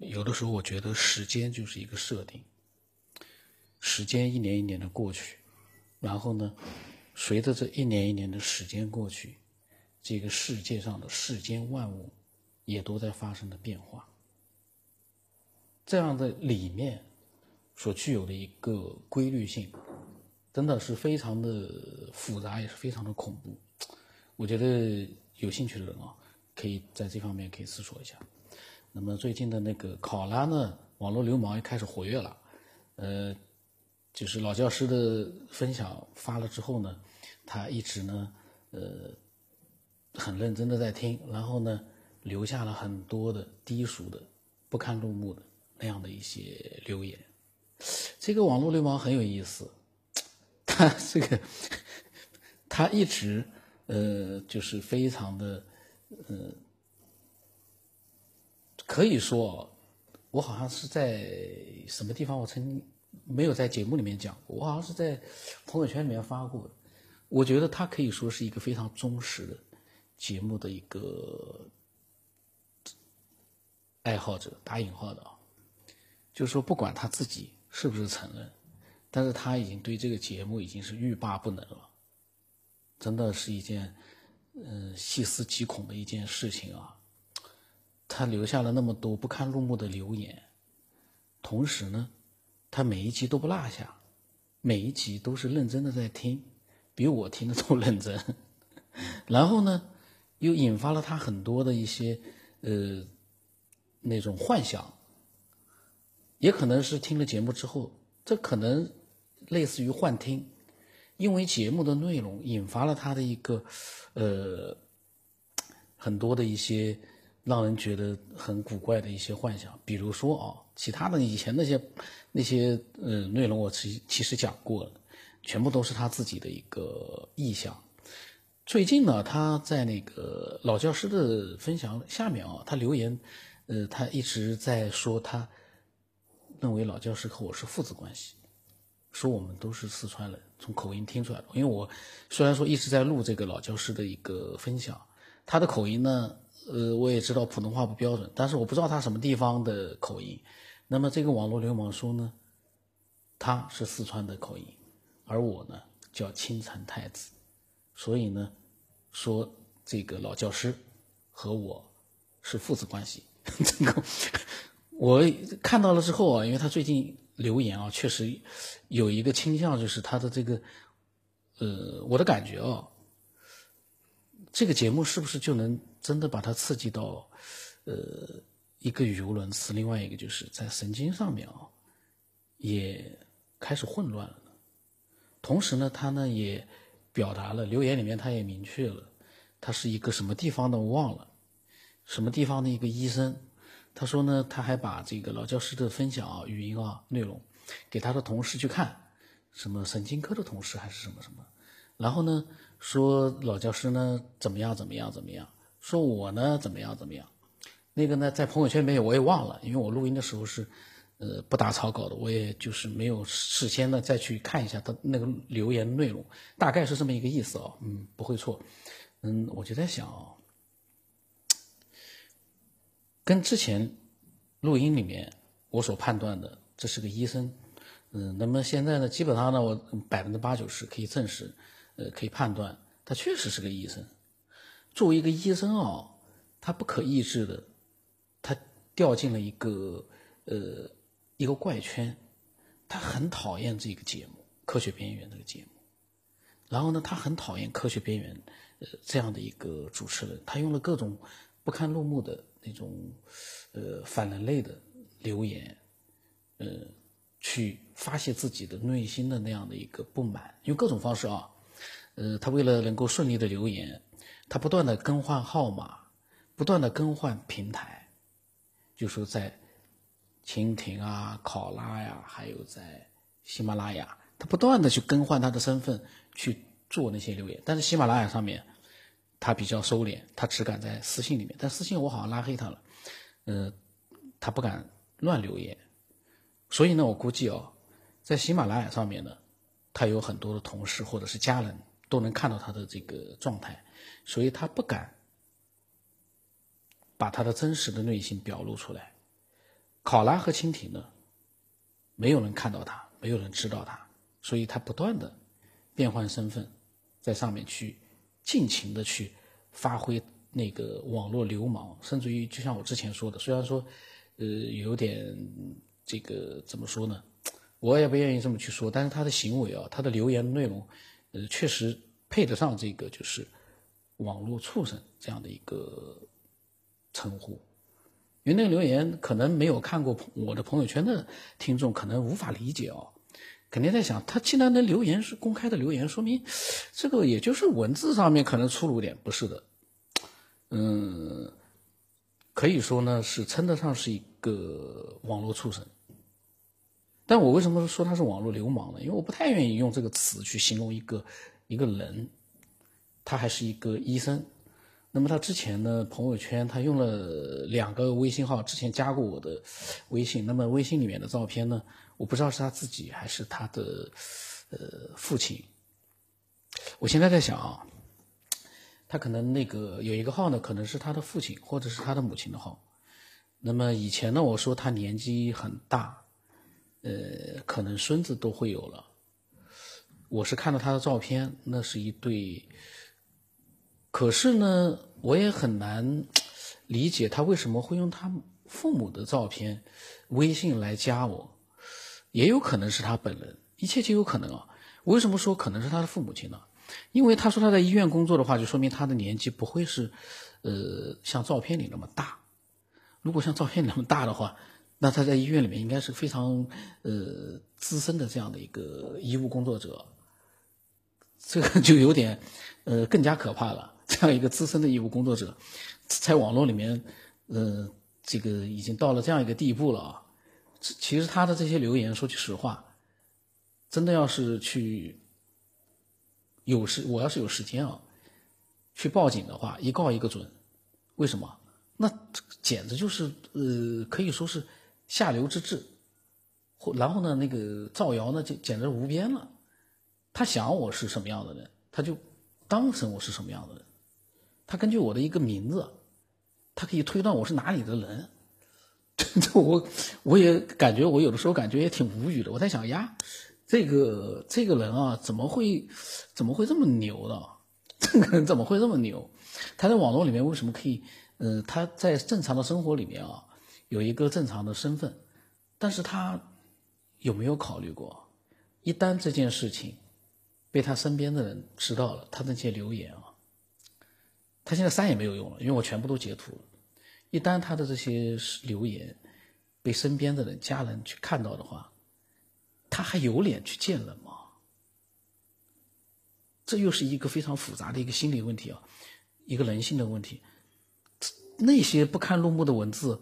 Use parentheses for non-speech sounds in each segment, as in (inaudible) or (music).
有的时候我觉得时间就是一个设定，时间一年一年的过去，然后呢，随着这一年一年的时间过去，这个世界上的世间万物也都在发生着变化。这样的里面所具有的一个规律性，真的是非常的复杂，也是非常的恐怖。我觉得有兴趣的人啊，可以在这方面可以思索一下。那么最近的那个考拉呢，网络流氓也开始活跃了，呃，就是老教师的分享发了之后呢，他一直呢，呃，很认真的在听，然后呢，留下了很多的低俗的、不堪入目的那样的一些留言。这个网络流氓很有意思，他这个他一直呃，就是非常的呃。可以说，我好像是在什么地方，我曾经没有在节目里面讲过，我好像是在朋友圈里面发过。我觉得他可以说是一个非常忠实的节目的一个爱好者，打引号的啊，就是说不管他自己是不是承认，但是他已经对这个节目已经是欲罢不能了，真的是一件嗯细思极恐的一件事情啊。他留下了那么多不堪入目的留言，同时呢，他每一集都不落下，每一集都是认真的在听，比我听的都认真。(laughs) 然后呢，又引发了他很多的一些呃那种幻想，也可能是听了节目之后，这可能类似于幻听，因为节目的内容引发了他的一个呃很多的一些。让人觉得很古怪的一些幻想，比如说啊，其他的以前那些那些呃内容，我其其实讲过了，全部都是他自己的一个臆想。最近呢，他在那个老教师的分享下面啊，他留言，呃，他一直在说他认为老教师和我是父子关系，说我们都是四川人，从口音听出来的。因为我虽然说一直在录这个老教师的一个分享，他的口音呢。呃，我也知道普通话不标准，但是我不知道他什么地方的口音。那么这个网络流氓说呢，他是四川的口音，而我呢叫青城太子，所以呢说这个老教师和我是父子关系。(laughs) 这个我看到了之后啊，因为他最近留言啊，确实有一个倾向，就是他的这个呃，我的感觉啊。这个节目是不是就能真的把它刺激到，呃，一个语无伦次？另外一个就是在神经上面啊，也开始混乱了。同时呢，他呢也表达了留言里面，他也明确了，他是一个什么地方的我忘了，什么地方的一个医生。他说呢，他还把这个老教师的分享啊、语音啊内容给他的同事去看，什么神经科的同事还是什么什么，然后呢。说老教师呢怎么样怎么样怎么样？说我呢怎么样怎么样？那个呢在朋友圈里面我也忘了，因为我录音的时候是，呃不打草稿的，我也就是没有事先呢再去看一下他那个留言内容，大概是这么一个意思哦，嗯不会错，嗯我就在想哦，跟之前录音里面我所判断的这是个医生，嗯那么现在呢基本上呢我百分之八九十可以证实。呃，可以判断他确实是个医生。作为一个医生啊，他不可抑制的，他掉进了一个呃一个怪圈。他很讨厌这个节目《科学边缘》这个节目。然后呢，他很讨厌《科学边缘》呃这样的一个主持人。他用了各种不堪入目的那种呃反人类的留言，呃，去发泄自己的内心的那样的一个不满，用各种方式啊。呃，他为了能够顺利的留言，他不断的更换号码，不断的更换平台，就说在蜻蜓啊、考拉呀，还有在喜马拉雅，他不断的去更换他的身份去做那些留言。但是喜马拉雅上面，他比较收敛，他只敢在私信里面。但私信我好像拉黑他了，呃，他不敢乱留言。所以呢，我估计哦，在喜马拉雅上面呢，他有很多的同事或者是家人。都能看到他的这个状态，所以他不敢把他的真实的内心表露出来。考拉和蜻蜓呢，没有人看到他，没有人知道他，所以他不断的变换身份，在上面去尽情的去发挥那个网络流氓，甚至于就像我之前说的，虽然说呃有点这个怎么说呢，我也不愿意这么去说，但是他的行为啊，他的留言内容，呃确实配得上这个就是网络畜生这样的一个称呼。因为那个留言可能没有看过我的朋友圈的听众可能无法理解哦，肯定在想他既然能留言是公开的留言，说明这个也就是文字上面可能粗鲁点，不是的，嗯，可以说呢是称得上是一个网络畜生。但我为什么说他是网络流氓呢？因为我不太愿意用这个词去形容一个一个人，他还是一个医生。那么他之前呢，朋友圈他用了两个微信号，之前加过我的微信。那么微信里面的照片呢，我不知道是他自己还是他的呃父亲。我现在在想啊，他可能那个有一个号呢，可能是他的父亲或者是他的母亲的号。那么以前呢，我说他年纪很大，呃，可能孙子都会有了。我是看到他的照片，那是一对。可是呢，我也很难理解他为什么会用他父母的照片、微信来加我，也有可能是他本人，一切皆有可能啊。为什么说可能是他的父母亲呢？因为他说他在医院工作的话，就说明他的年纪不会是，呃，像照片里那么大。如果像照片那么大的话，那他在医院里面应该是非常呃资深的这样的一个医务工作者，这个就有点呃更加可怕了。这样一个资深的医务工作者，在网络里面，呃，这个已经到了这样一个地步了啊。其实他的这些留言，说句实话，真的要是去有时，我要是有时间啊，去报警的话，一告一个准。为什么？那简直就是呃，可以说是下流之至。或然后呢，那个造谣呢，就简直无边了。他想我是什么样的人，他就当成我是什么样的人。他根据我的一个名字，他可以推断我是哪里的人。(laughs) 这我我也感觉，我有的时候感觉也挺无语的。我在想呀，这个这个人啊，怎么会怎么会这么牛呢？这个人怎么会这么牛？他在网络里面为什么可以？呃，他在正常的生活里面啊，有一个正常的身份，但是他有没有考虑过，一旦这件事情被他身边的人知道了，他那些留言啊？他现在删也没有用了，因为我全部都截图了。一旦他的这些留言被身边的人、家人去看到的话，他还有脸去见人吗？这又是一个非常复杂的一个心理问题啊，一个人性的问题。那些不堪入目的文字，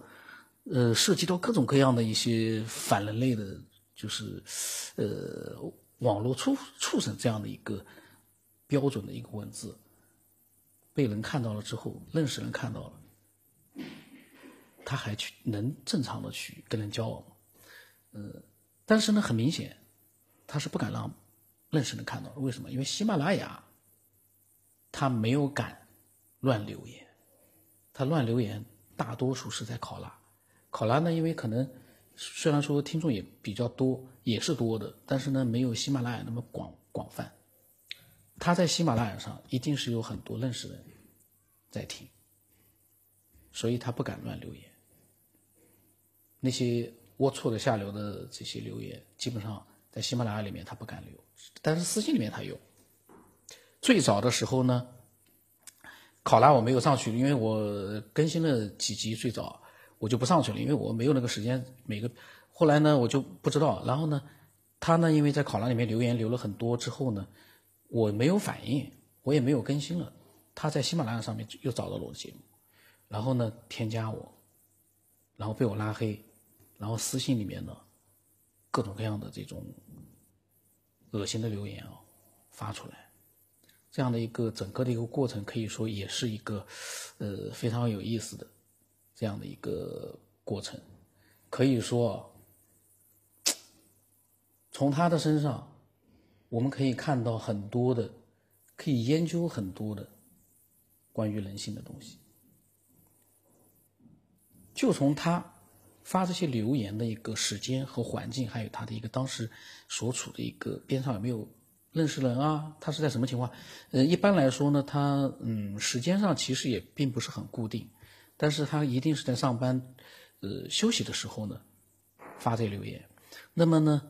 呃，涉及到各种各样的一些反人类的，就是呃，网络畜畜生这样的一个标准的一个文字。被人看到了之后，认识人看到了，他还去能正常的去跟人交往吗？呃，但是呢，很明显，他是不敢让认识人看到。为什么？因为喜马拉雅，他没有敢乱留言，他乱留言大多数是在考拉。考拉呢，因为可能虽然说听众也比较多，也是多的，但是呢，没有喜马拉雅那么广广泛。他在喜马拉雅上一定是有很多认识的人在听，所以他不敢乱留言。那些龌龊的、下流的这些留言，基本上在喜马拉雅里面他不敢留，但是私信里面他有。最早的时候呢，考拉我没有上去，因为我更新了几集，最早我就不上去了，因为我没有那个时间。每个后来呢，我就不知道。然后呢，他呢，因为在考拉里面留言留了很多之后呢。我没有反应，我也没有更新了。他在喜马拉雅上面又找到了我的节目，然后呢添加我，然后被我拉黑，然后私信里面呢各种各样的这种恶心的留言啊发出来，这样的一个整个的一个过程，可以说也是一个呃非常有意思的这样的一个过程，可以说从他的身上。我们可以看到很多的，可以研究很多的关于人性的东西。就从他发这些留言的一个时间和环境，还有他的一个当时所处的一个边上有没有认识人啊？他是在什么情况？呃，一般来说呢，他嗯时间上其实也并不是很固定，但是他一定是在上班，呃休息的时候呢发这留言。那么呢，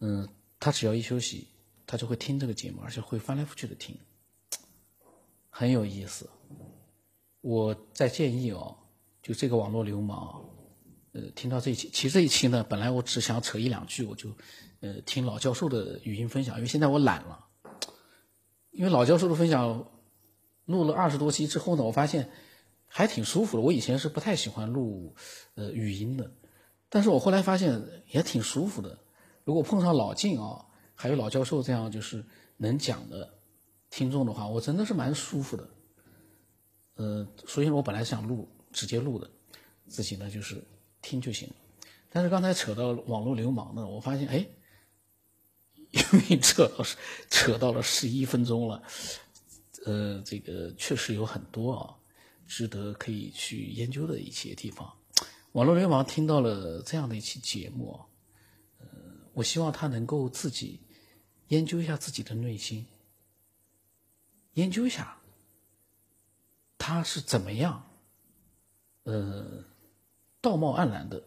嗯，他只要一休息，他就会听这个节目，而且会翻来覆去的听，很有意思。我在建议哦，就这个网络流氓。呃，听到这一期，其实这一期呢，本来我只想扯一两句，我就，呃，听老教授的语音分享，因为现在我懒了，因为老教授的分享录了二十多期之后呢，我发现还挺舒服的。我以前是不太喜欢录呃语音的，但是我后来发现也挺舒服的。如果碰上老晋啊，还有老教授这样就是能讲的听众的话，我真的是蛮舒服的。呃，所以我本来想录直接录的，自己呢就是。听就行，但是刚才扯到网络流氓呢，我发现哎，(laughs) 因为扯到扯到了十一分钟了，呃，这个确实有很多啊，值得可以去研究的一些地方。网络流氓听到了这样的一期节目，呃，我希望他能够自己研究一下自己的内心，研究一下他是怎么样，呃。道貌岸然的，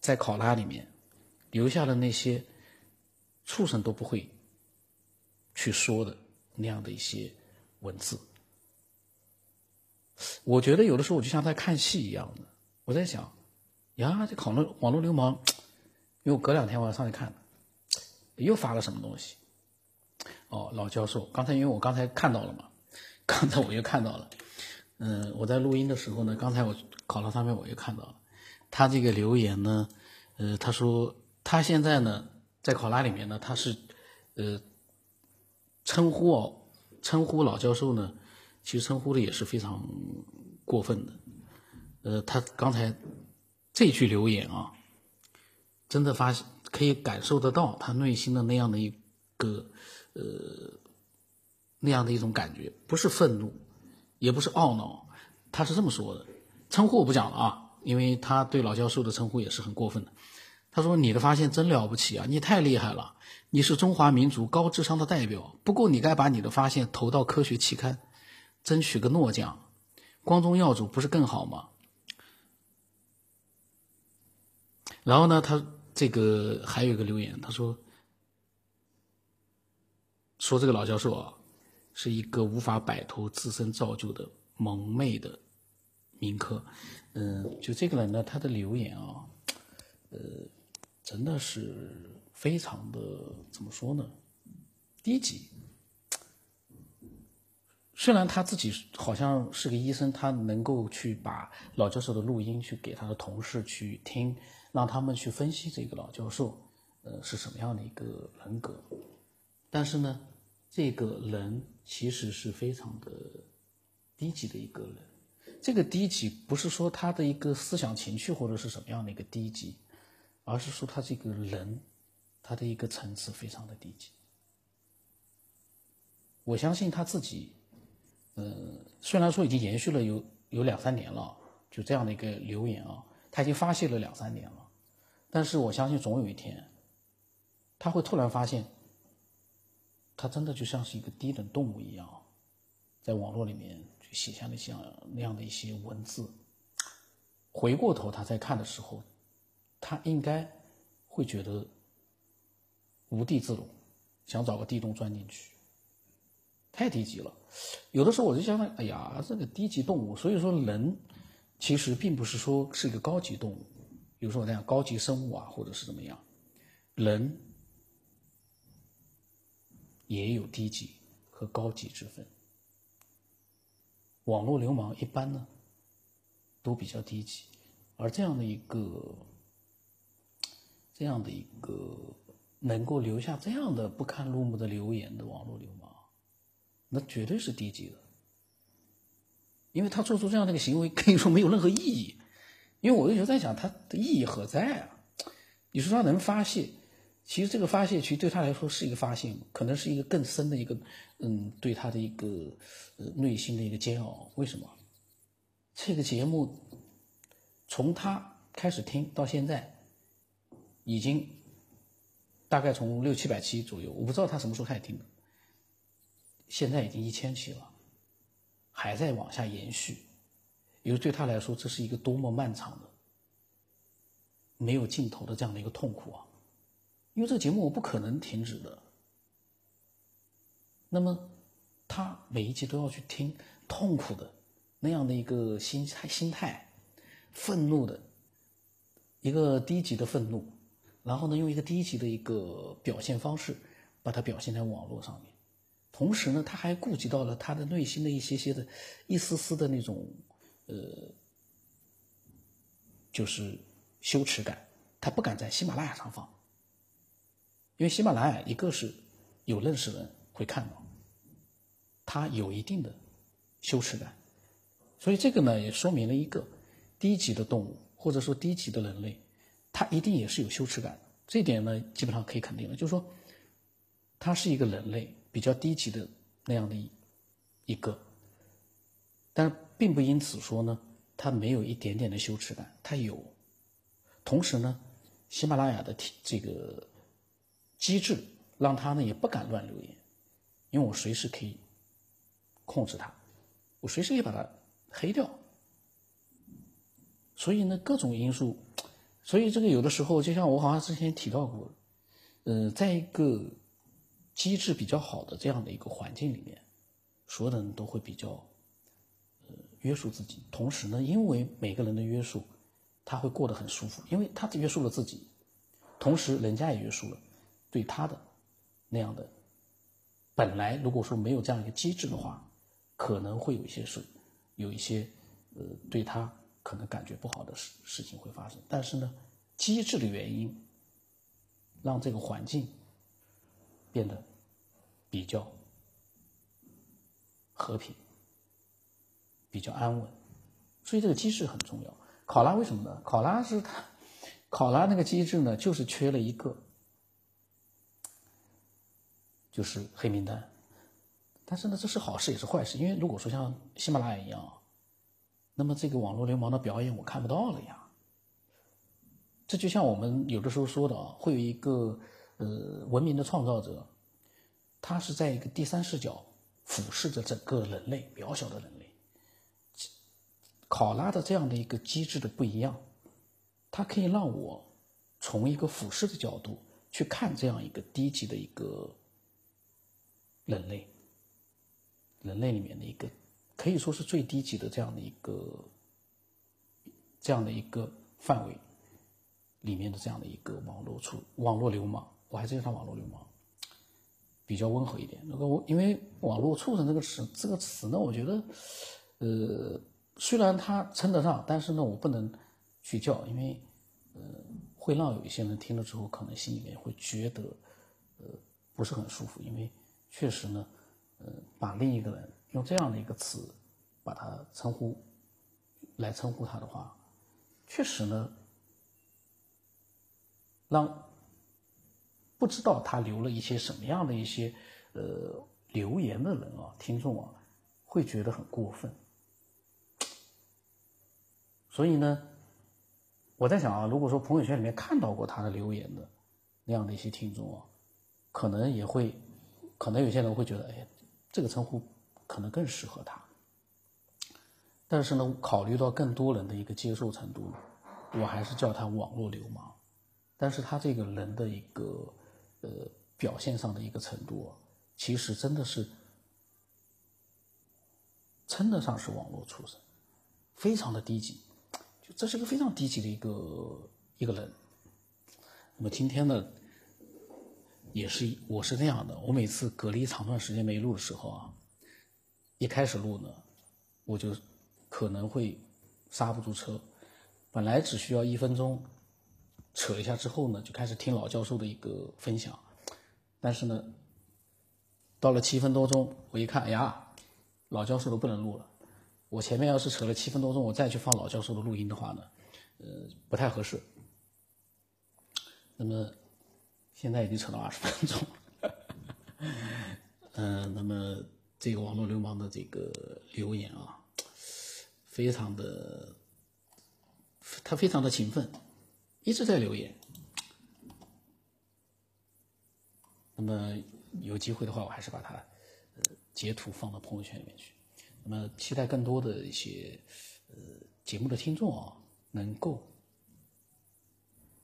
在考拉里面留下了那些畜生都不会去说的那样的一些文字。我觉得有的时候我就像在看戏一样的，我在想，呀，这网络网络流氓，因为我隔两天我要上去看，又发了什么东西？哦，老教授，刚才因为我刚才看到了嘛，刚才我又看到了。嗯，我在录音的时候呢，刚才我考拉上面我又看到了，他这个留言呢，呃，他说他现在呢在考拉里面呢，他是呃称呼哦称呼老教授呢，其实称呼的也是非常过分的，呃，他刚才这句留言啊，真的发可以感受得到他内心的那样的一个呃那样的一种感觉，不是愤怒。也不是懊恼，他是这么说的，称呼我不讲了啊，因为他对老教授的称呼也是很过分的。他说：“你的发现真了不起啊，你太厉害了，你是中华民族高智商的代表。不过你该把你的发现投到科学期刊，争取个诺奖，光宗耀祖不是更好吗？”然后呢，他这个还有一个留言，他说：“说这个老教授啊。”是一个无法摆脱自身造就的蒙昧的铭刻，嗯，就这个人呢，他的留言啊，呃，真的是非常的怎么说呢，低级。虽然他自己好像是个医生，他能够去把老教授的录音去给他的同事去听，让他们去分析这个老教授，呃，是什么样的一个人格，但是呢，这个人。其实是非常的低级的一个人，这个低级不是说他的一个思想情绪或者是什么样的一个低级，而是说他这个人，他的一个层次非常的低级。我相信他自己，呃，虽然说已经延续了有有两三年了，就这样的一个留言啊，他已经发泄了两三年了，但是我相信总有一天，他会突然发现。他真的就像是一个低等动物一样，在网络里面去写下那像那样的一些文字。回过头他在看的时候，他应该会觉得无地自容，想找个地洞钻进去。太低级了，有的时候我就想，哎呀，这个低级动物。所以说，人其实并不是说是一个高级动物，比如说我讲高级生物啊，或者是怎么样，人。也有低级和高级之分。网络流氓一般呢，都比较低级，而这样的一个，这样的一个能够留下这样的不堪入目的留言的网络流氓，那绝对是低级的，因为他做出这样的一个行为，可以说没有任何意义。因为我就在想，他的意义何在啊？你说他能发泄？其实这个发泄其实对他来说是一个发泄，可能是一个更深的一个，嗯，对他的一个内心的一个煎熬。为什么？这个节目从他开始听到现在，已经大概从六七百期左右，我不知道他什么时候开始听的，现在已经一千期了，还在往下延续，因为对他来说，这是一个多么漫长的、没有尽头的这样的一个痛苦啊！因为这个节目我不可能停止的，那么他每一集都要去听痛苦的那样的一个心态心态。愤怒的一个低级的愤怒，然后呢，用一个低级的一个表现方式，把它表现在网络上面。同时呢，他还顾及到了他的内心的一些些的、一丝丝的那种，呃，就是羞耻感。他不敢在喜马拉雅上放，因为喜马拉雅一个是有认识人会看到，他有一定的羞耻感，所以这个呢，也说明了一个。低级的动物，或者说低级的人类，他一定也是有羞耻感的。这点呢，基本上可以肯定了，就是说，他是一个人类比较低级的那样的一一个，但并不因此说呢，他没有一点点的羞耻感，他有。同时呢，喜马拉雅的这个机制让他呢也不敢乱留言，因为我随时可以控制他，我随时可以把他黑掉。所以呢，各种因素，所以这个有的时候，就像我好像之前提到过，呃，在一个机制比较好的这样的一个环境里面，所有的人都会比较呃约束自己。同时呢，因为每个人的约束，他会过得很舒服，因为他约束了自己，同时人家也约束了对他的那样的。本来如果说没有这样一个机制的话，可能会有一些事，有一些呃对他。可能感觉不好的事事情会发生，但是呢，机制的原因让这个环境变得比较和平、比较安稳，所以这个机制很重要。考拉为什么呢？考拉是它，考拉那个机制呢，就是缺了一个，就是黑名单。但是呢，这是好事也是坏事，因为如果说像喜马拉雅一样。那么这个网络流氓的表演我看不到了呀。这就像我们有的时候说的啊，会有一个呃文明的创造者，他是在一个第三视角俯视着整个人类渺小的人类。考拉的这样的一个机制的不一样，它可以让我从一个俯视的角度去看这样一个低级的一个人类，人类里面的一个。可以说是最低级的这样的一个，这样的一个范围里面的这样的一个网络处网络流氓，我还是叫他网络流氓，比较温和一点。那个我因为网络畜生这个词这个词呢，我觉得，呃，虽然它称得上，但是呢，我不能去叫，因为呃，会让有一些人听了之后，可能心里面会觉得呃不是很舒服，因为确实呢，呃，把另一个人。用这样的一个词，把他称呼，来称呼他的话，确实呢，让不知道他留了一些什么样的一些呃留言的人啊，听众啊，会觉得很过分。所以呢，我在想啊，如果说朋友圈里面看到过他的留言的那样的一些听众啊，可能也会，可能有些人会觉得，哎，这个称呼。可能更适合他，但是呢，考虑到更多人的一个接受程度，我还是叫他网络流氓。但是他这个人的一个呃表现上的一个程度，其实真的是称得上是网络出身，非常的低级，就这是个非常低级的一个一个人。那么今天呢，也是我是这样的，我每次隔离长段时间没录的时候啊。一开始录呢，我就可能会刹不住车。本来只需要一分钟，扯一下之后呢，就开始听老教授的一个分享。但是呢，到了七分多钟，我一看，哎呀，老教授都不能录了。我前面要是扯了七分多钟，我再去放老教授的录音的话呢，呃，不太合适。那么现在已经扯到二十分钟，嗯，(laughs) 那么。这个网络流氓的这个留言啊，非常的他非常的勤奋，一直在留言。那么有机会的话，我还是把它呃截图放到朋友圈里面去。那么期待更多的一些呃节目的听众啊，能够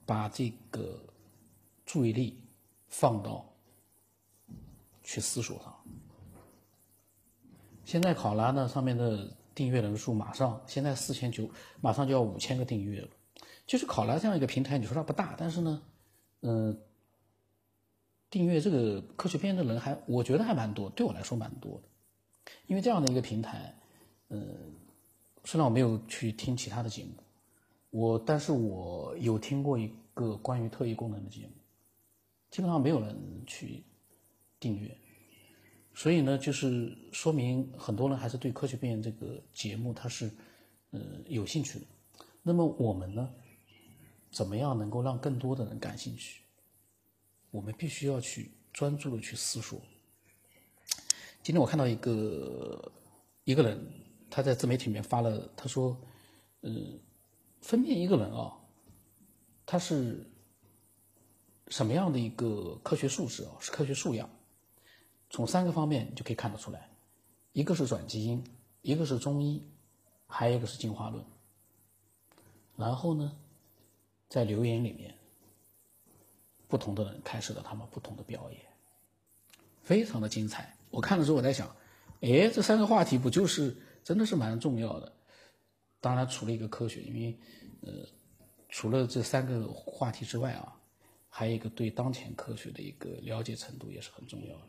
把这个注意力放到去思索上。现在考拉呢上面的订阅人数马上现在四千九，马上就要五千个订阅了。就是考拉这样一个平台，你说它不大，但是呢，嗯。订阅这个科学片的人还，我觉得还蛮多，对我来说蛮多的。因为这样的一个平台，呃，虽然我没有去听其他的节目，我但是我有听过一个关于特异功能的节目，基本上没有人去订阅，所以呢，就是说明很多人还是对科学片这个节目它是呃有兴趣的。那么我们呢，怎么样能够让更多的人感兴趣？我们必须要去专注的去思索。今天我看到一个一个人，他在自媒体里面发了，他说：“嗯，分辨一个人啊，他是什么样的一个科学素质啊，是科学素养，从三个方面就可以看得出来，一个是转基因，一个是中医，还有一个是进化论。然后呢，在留言里面。”不同的人开始了他们不同的表演，非常的精彩。我看了之后，我在想，哎，这三个话题不就是真的是蛮重要的？当然，除了一个科学，因为呃，除了这三个话题之外啊，还有一个对当前科学的一个了解程度也是很重要的。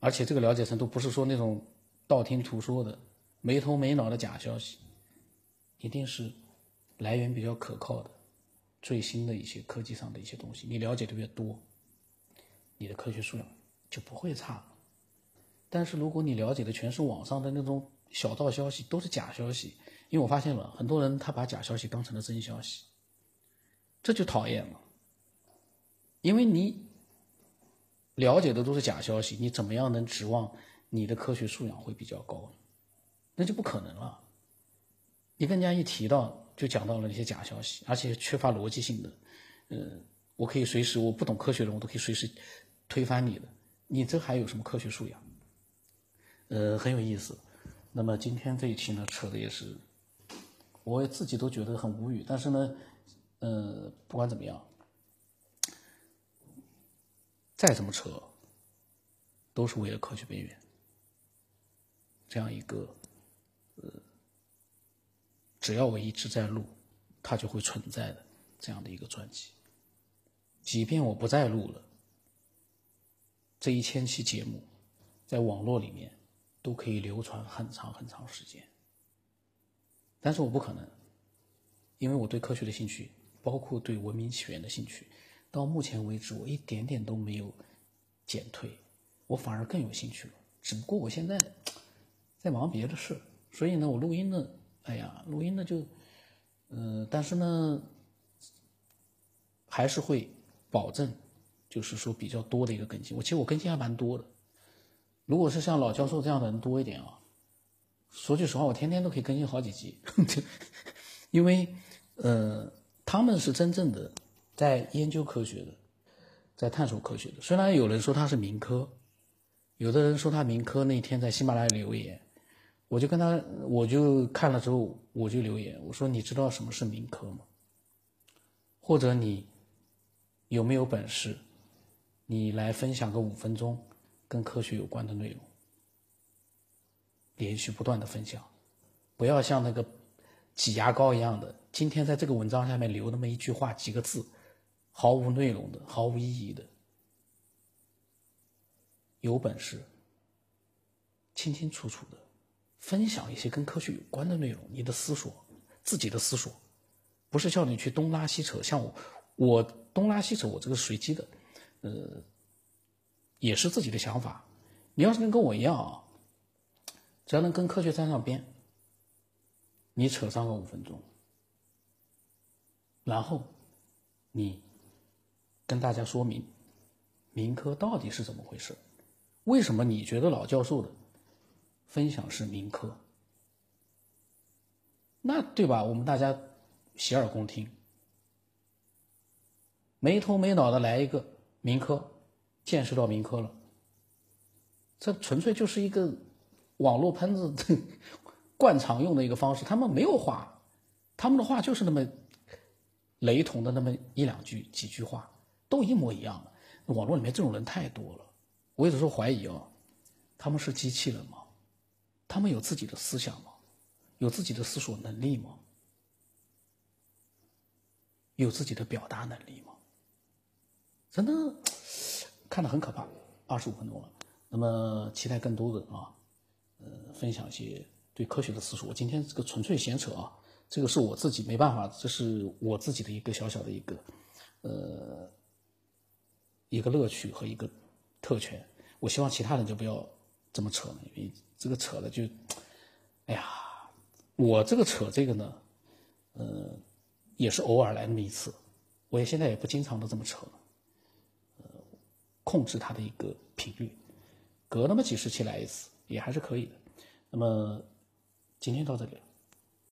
而且这个了解程度不是说那种道听途说的、没头没脑的假消息，一定是来源比较可靠的。最新的一些科技上的一些东西，你了解的越多，你的科学素养就不会差。但是如果你了解的全是网上的那种小道消息，都是假消息，因为我发现了很多人他把假消息当成了真消息，这就讨厌了。因为你了解的都是假消息，你怎么样能指望你的科学素养会比较高？那就不可能了。你跟人家一提到。就讲到了那些假消息，而且缺乏逻辑性的，呃，我可以随时我不懂科学的，我都可以随时推翻你的，你这还有什么科学素养？呃，很有意思。那么今天这一期呢，扯的也是，我自己都觉得很无语。但是呢，呃，不管怎么样，再怎么扯，都是为了科学边缘这样一个。只要我一直在录，它就会存在的这样的一个专辑。即便我不再录了，这一千期节目，在网络里面都可以流传很长很长时间。但是我不可能，因为我对科学的兴趣，包括对文明起源的兴趣，到目前为止我一点点都没有减退，我反而更有兴趣了。只不过我现在在忙别的事，所以呢，我录音呢。哎呀，录音呢就，嗯，但是呢，还是会保证，就是说比较多的一个更新。我其实我更新还蛮多的。如果是像老教授这样的人多一点啊，说句实话，我天天都可以更新好几集。(laughs) 因为，呃，他们是真正的在研究科学的，在探索科学的。虽然有人说他是民科，有的人说他民科，那天在喜马拉雅留言。我就跟他，我就看了之后，我就留言，我说：“你知道什么是民科吗？或者你有没有本事，你来分享个五分钟跟科学有关的内容，连续不断的分享，不要像那个挤牙膏一样的，今天在这个文章下面留那么一句话几个字，毫无内容的，毫无意义的。有本事，清清楚楚的。”分享一些跟科学有关的内容，你的思索，自己的思索，不是叫你去东拉西扯。像我，我东拉西扯，我这个随机的，呃，也是自己的想法。你要是能跟我一样啊，只要能跟科学沾上边，你扯上个五分钟，然后你跟大家说明民科到底是怎么回事，为什么你觉得老教授的？分享是民科，那对吧？我们大家洗耳恭听，没头没脑的来一个民科，见识到民科了，这纯粹就是一个网络喷子 (laughs) 惯常用的一个方式。他们没有话，他们的话就是那么雷同的那么一两句几句话，都一模一样的。网络里面这种人太多了，我有时候怀疑啊，他们是机器人吗？他们有自己的思想吗？有自己的思索能力吗？有自己的表达能力吗？真的看得很可怕。二十五分钟了，那么期待更多人啊，呃，分享一些对科学的思索。我今天这个纯粹闲扯啊，这个是我自己没办法，这是我自己的一个小小的一个呃一个乐趣和一个特权。我希望其他人就不要这么扯了，因为这个扯的就，哎呀，我这个扯这个呢，呃。也是偶尔来那么一次，我也现在也不经常的这么扯了，呃，控制它的一个频率，隔那么几十期来一次也还是可以的。那么今天到这里了。